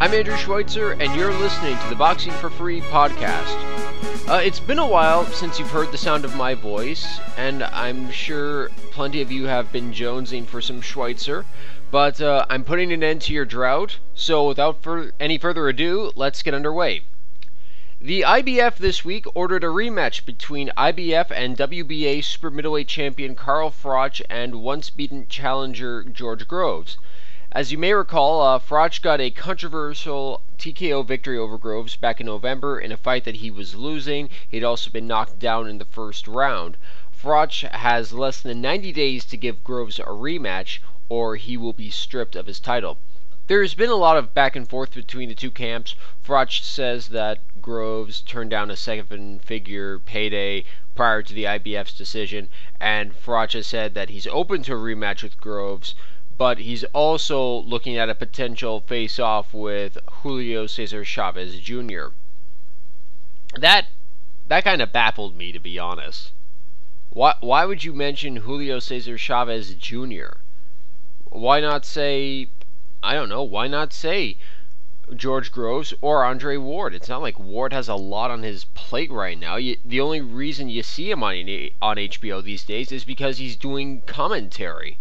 I'm Andrew Schweitzer, and you're listening to the Boxing for Free podcast. Uh, it's been a while since you've heard the sound of my voice, and I'm sure plenty of you have been jonesing for some Schweitzer, but uh, I'm putting an end to your drought, so without fur- any further ado, let's get underway. The IBF this week ordered a rematch between IBF and WBA super middleweight champion Carl Froch and once beaten challenger George Groves. As you may recall, uh, Froch got a controversial TKO victory over Groves back in November in a fight that he was losing. He'd also been knocked down in the first round. Froch has less than 90 days to give Groves a rematch, or he will be stripped of his title. There's been a lot of back and forth between the two camps. Froch says that Groves turned down a seven figure payday prior to the IBF's decision, and Froch has said that he's open to a rematch with Groves, but he's also looking at a potential face off with Julio Cesar Chavez Jr. That that kind of baffled me to be honest. Why why would you mention Julio Cesar Chavez Jr.? Why not say I don't know, why not say George Groves or Andre Ward? It's not like Ward has a lot on his plate right now. You, the only reason you see him on on HBO these days is because he's doing commentary.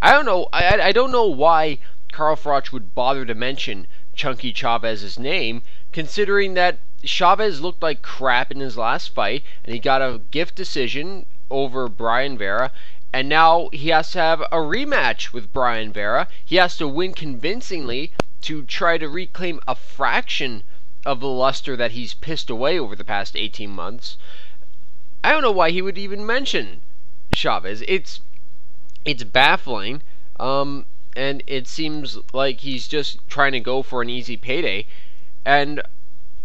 I don't know. I, I don't know why Carl Froch would bother to mention Chunky Chavez's name, considering that Chavez looked like crap in his last fight, and he got a gift decision over Brian Vera, and now he has to have a rematch with Brian Vera. He has to win convincingly to try to reclaim a fraction of the luster that he's pissed away over the past 18 months. I don't know why he would even mention Chavez. It's it's baffling, um, and it seems like he's just trying to go for an easy payday. And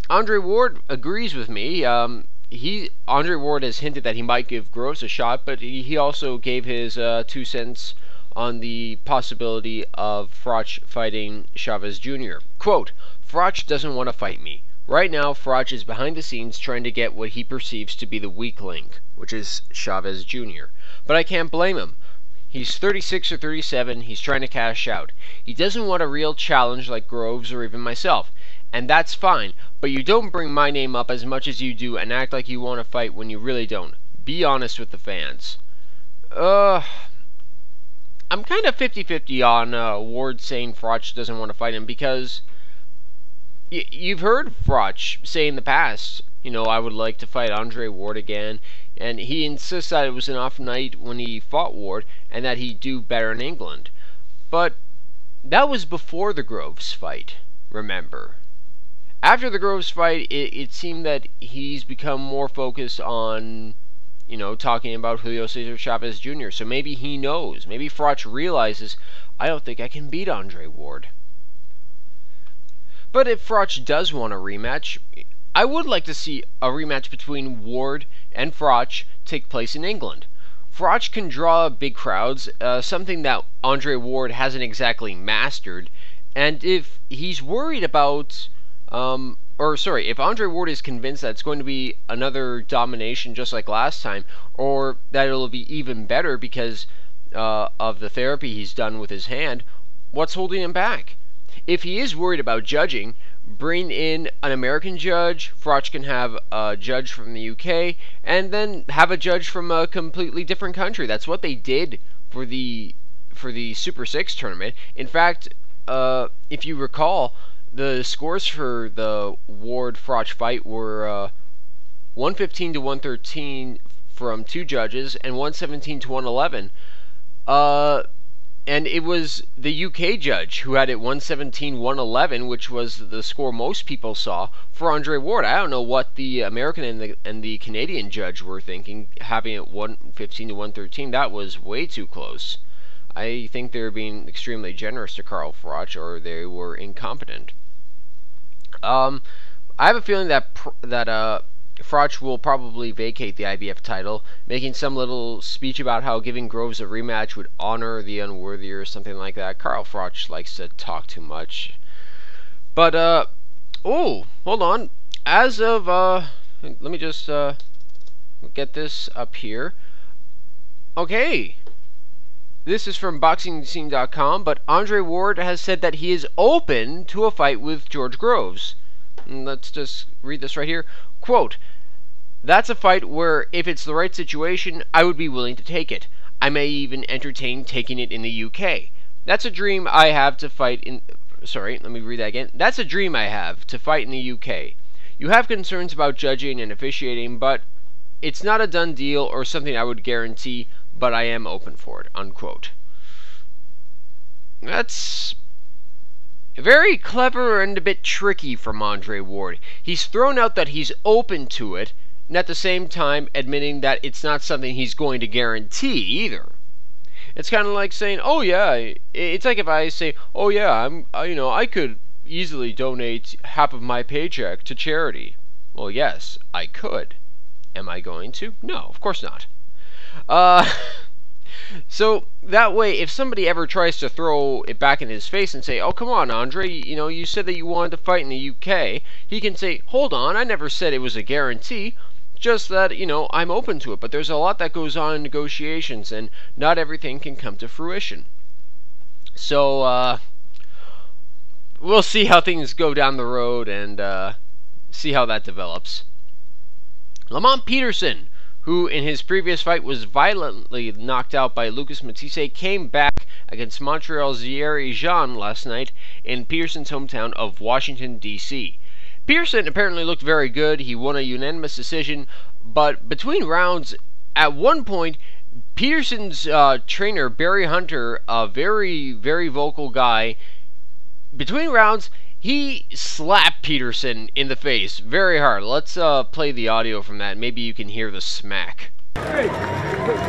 Andre Ward agrees with me. Um, he Andre Ward has hinted that he might give Groves a shot, but he also gave his uh, two cents on the possibility of Froch fighting Chavez Jr. Quote, Froch doesn't want to fight me. Right now, Froch is behind the scenes trying to get what he perceives to be the weak link, which is Chavez Jr. But I can't blame him. He's 36 or 37, he's trying to cash out. He doesn't want a real challenge like Groves or even myself. And that's fine, but you don't bring my name up as much as you do and act like you want to fight when you really don't. Be honest with the fans. Uh, I'm kind of 50 50 on uh, Ward saying Froch doesn't want to fight him because y- you've heard Froch say in the past, you know, I would like to fight Andre Ward again, and he insists that it was an off night when he fought Ward and that he'd do better in England. But that was before the Groves fight, remember. After the Groves fight, it, it seemed that he's become more focused on, you know, talking about Julio Cesar Chavez Jr. So maybe he knows. Maybe Froch realizes, I don't think I can beat Andre Ward. But if Froch does want a rematch, I would like to see a rematch between Ward and Froch take place in England. Froch can draw big crowds, uh, something that Andre Ward hasn't exactly mastered. And if he's worried about, um, or sorry, if Andre Ward is convinced that it's going to be another domination just like last time, or that it'll be even better because uh, of the therapy he's done with his hand, what's holding him back? If he is worried about judging, bring in an American judge. Froch can have a judge from the UK, and then have a judge from a completely different country. That's what they did for the for the Super Six tournament. In fact, uh, if you recall, the scores for the Ward Froch fight were uh, 115 to 113 from two judges and 117 to 111. Uh, and it was the UK judge who had it 117 111, which was the score most people saw for Andre Ward. I don't know what the American and the, and the Canadian judge were thinking, having it 115 to 113. That was way too close. I think they were being extremely generous to Carl Froch, or they were incompetent. Um, I have a feeling that pr- that uh, Froch will probably vacate the IBF title, making some little speech about how giving Groves a rematch would honor the unworthy or something like that. Carl Froch likes to talk too much. But, uh, oh, hold on. As of, uh, let me just, uh, get this up here. Okay. this is from BoxingScene.com, but Andre Ward has said that he is open to a fight with George Groves. And let's just read this right here. Quote, that's a fight where, if it's the right situation, I would be willing to take it. I may even entertain taking it in the UK. That's a dream I have to fight in. Sorry, let me read that again. That's a dream I have to fight in the UK. You have concerns about judging and officiating, but it's not a done deal or something I would guarantee, but I am open for it. Unquote. That's very clever and a bit tricky from Andre Ward. He's thrown out that he's open to it, and at the same time admitting that it's not something he's going to guarantee either. It's kind of like saying, "Oh yeah," it's like if I say, "Oh yeah, I'm, you know, I could easily donate half of my paycheck to charity." Well, yes, I could. Am I going to? No, of course not. Uh, so that way, if somebody ever tries to throw it back in his face and say, "Oh, come on, Andre, you know, you said that you wanted to fight in the UK," he can say, "Hold on, I never said it was a guarantee. Just that, you know, I'm open to it, but there's a lot that goes on in negotiations, and not everything can come to fruition." So, uh, we'll see how things go down the road and uh, see how that develops. Lamont Peterson who in his previous fight was violently knocked out by Lucas Matthysse, came back against Montreal's Dierry Jean last night in Peterson's hometown of Washington, D.C. Peterson apparently looked very good. He won a unanimous decision, but between rounds, at one point, Peterson's uh, trainer, Barry Hunter, a very, very vocal guy, between rounds, he slapped Peterson in the face very hard. Let's uh, play the audio from that. Maybe you can hear the smack. Hey,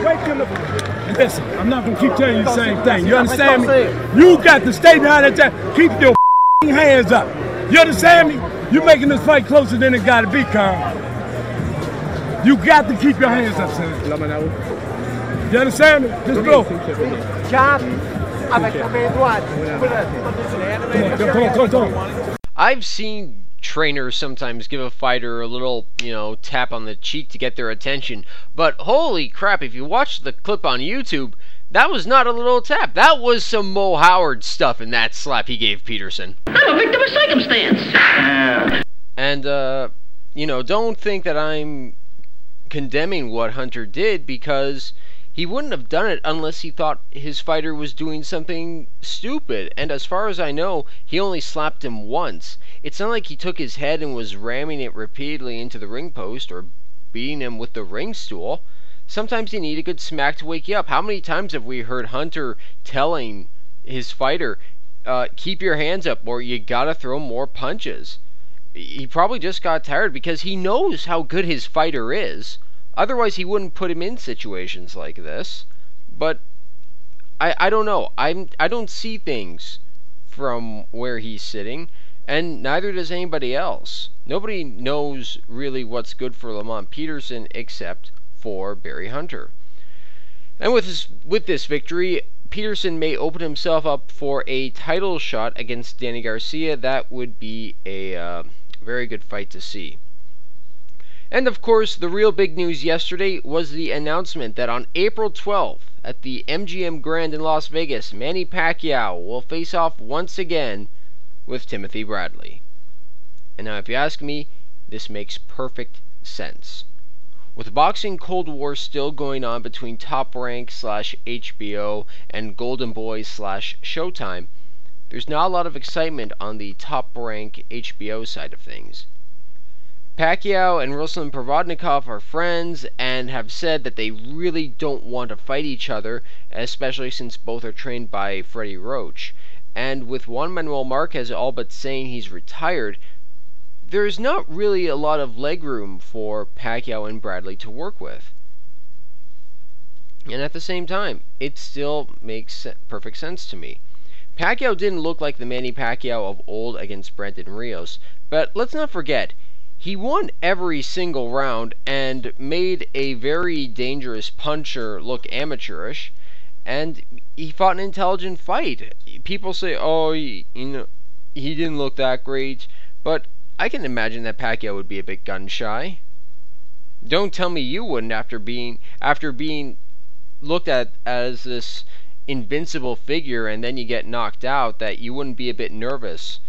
wake him up. Listen, I'm not gonna keep telling you the same thing. You understand me? You got to stay down at that. Keep your hands up. You understand me? You're making this fight closer than it gotta be, Carl. You got to keep your hands up, son. You understand me? Just go. I've seen trainers sometimes give a fighter a little, you know, tap on the cheek to get their attention, but holy crap, if you watch the clip on YouTube, that was not a little tap. That was some Moe Howard stuff in that slap he gave Peterson. I'm a victim of circumstance. And, uh, you know, don't think that I'm condemning what Hunter did because he wouldn't have done it unless he thought his fighter was doing something stupid. And as far as I know, he only slapped him once. It's not like he took his head and was ramming it repeatedly into the ring post or beating him with the ring stool. Sometimes you need a good smack to wake you up. How many times have we heard Hunter telling his fighter, uh, keep your hands up or you gotta throw more punches? He probably just got tired because he knows how good his fighter is. Otherwise, he wouldn't put him in situations like this. But I I don't know. I'm I don't see things from where he's sitting, and neither does anybody else. Nobody knows really what's good for Lamont Peterson except for Barry Hunter. And with this, with this victory, Peterson may open himself up for a title shot against Danny Garcia. That would be a uh, very good fight to see. And of course, the real big news yesterday was the announcement that on April 12th at the MGM Grand in Las Vegas, Manny Pacquiao will face off once again with Timothy Bradley. And now, if you ask me, this makes perfect sense. With boxing Cold War still going on between Top Rank slash HBO and Golden Boy slash Showtime, there's not a lot of excitement on the Top Rank HBO side of things. Pacquiao and Ruslan Provodnikov are friends and have said that they really don't want to fight each other, especially since both are trained by Freddie Roach. And with Juan Manuel Marquez all but saying he's retired, there's not really a lot of legroom for Pacquiao and Bradley to work with. And at the same time, it still makes perfect sense to me. Pacquiao didn't look like the Manny Pacquiao of old against Brandon Rios, but let's not forget, he won every single round and made a very dangerous puncher look amateurish. And he fought an intelligent fight. People say, "Oh, you know, he didn't look that great," but I can imagine that Pacquiao would be a bit gun shy. Don't tell me you wouldn't after being after being looked at as this invincible figure and then you get knocked out that you wouldn't be a bit nervous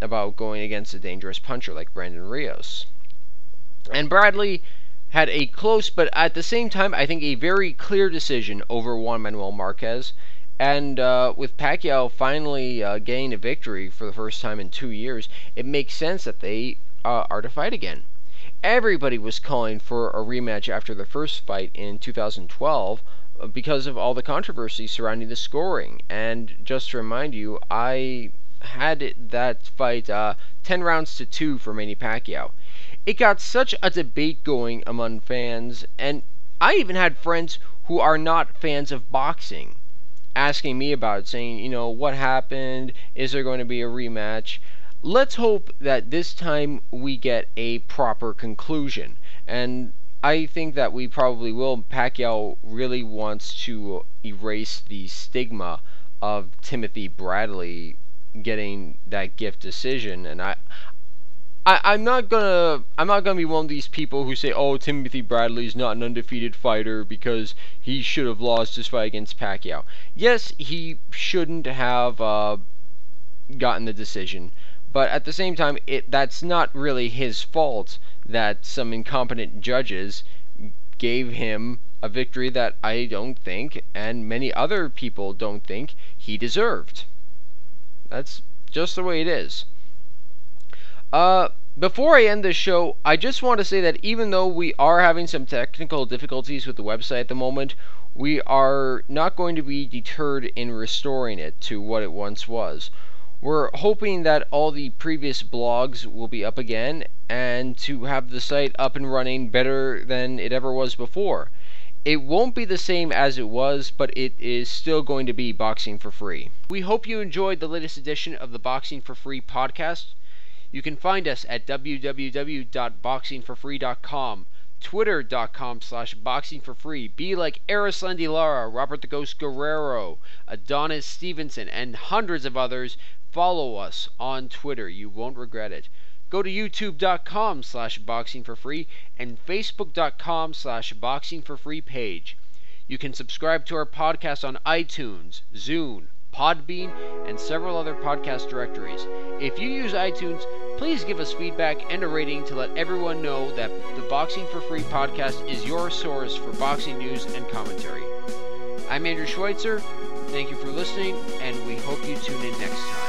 about going against a dangerous puncher like Brandon Rios. And Bradley had a close but at the same time I think a very clear decision over Juan Manuel Marquez. And uh, with Pacquiao finally uh, a victory for the first time in two years, it makes sense that they uh, are to fight again. Everybody was calling for a rematch after the first fight in 2012 uh, because of all the controversy surrounding the scoring. And just to remind you, I had that fight uh, 10 rounds to 2 for Manny Pacquiao. It got such a debate going among fans, and I even had friends who are not fans of boxing asking me about it, saying, you know, what happened? Is there going to be a rematch? Let's hope that this time we get a proper conclusion. And I think that we probably will. Pacquiao really wants to erase the stigma of Timothy Bradley getting that gift decision, and I, I, I'm not gonna I'm not gonna be one of these people who say, "Oh, Timothy Bradley's not an undefeated fighter because he should have lost his fight against Pacquiao." Yes, he shouldn't have uh, gotten the decision, but at the same time, it that's not really his fault that some incompetent judges gave him a victory that I don't think, and many other people don't think, he deserved. That's just the way it is. Uh, before I end this show, I just want to say that even though we are having some technical difficulties with the website at the moment, we are not going to be deterred in restoring it to what it once was. We're hoping that all the previous blogs will be up again and to have the site up and running better than it ever was before. It won't be the same as it was, but it is still going to be Boxing for Free. We hope you enjoyed the latest edition of the Boxing for Free podcast. You can find us at www.boxingforfree.com, twitter.com slash boxingforfree. Be like Erislandy Lara, Robert the Ghost Guerrero, Adonis Stevenson, and hundreds of others. Follow us on Twitter. You won't regret it. Go to youtube.com slash boxingforfree and facebook.com slash boxingforfree page. You can subscribe to our podcast on iTunes, Zune, Podbean, and several other podcast directories. If you use iTunes, please give us feedback and a rating to let everyone know that the Boxing for Free podcast is your source for boxing news and commentary. I'm Andrew Schweitzer. Thank you for listening, and we hope you tune in next time.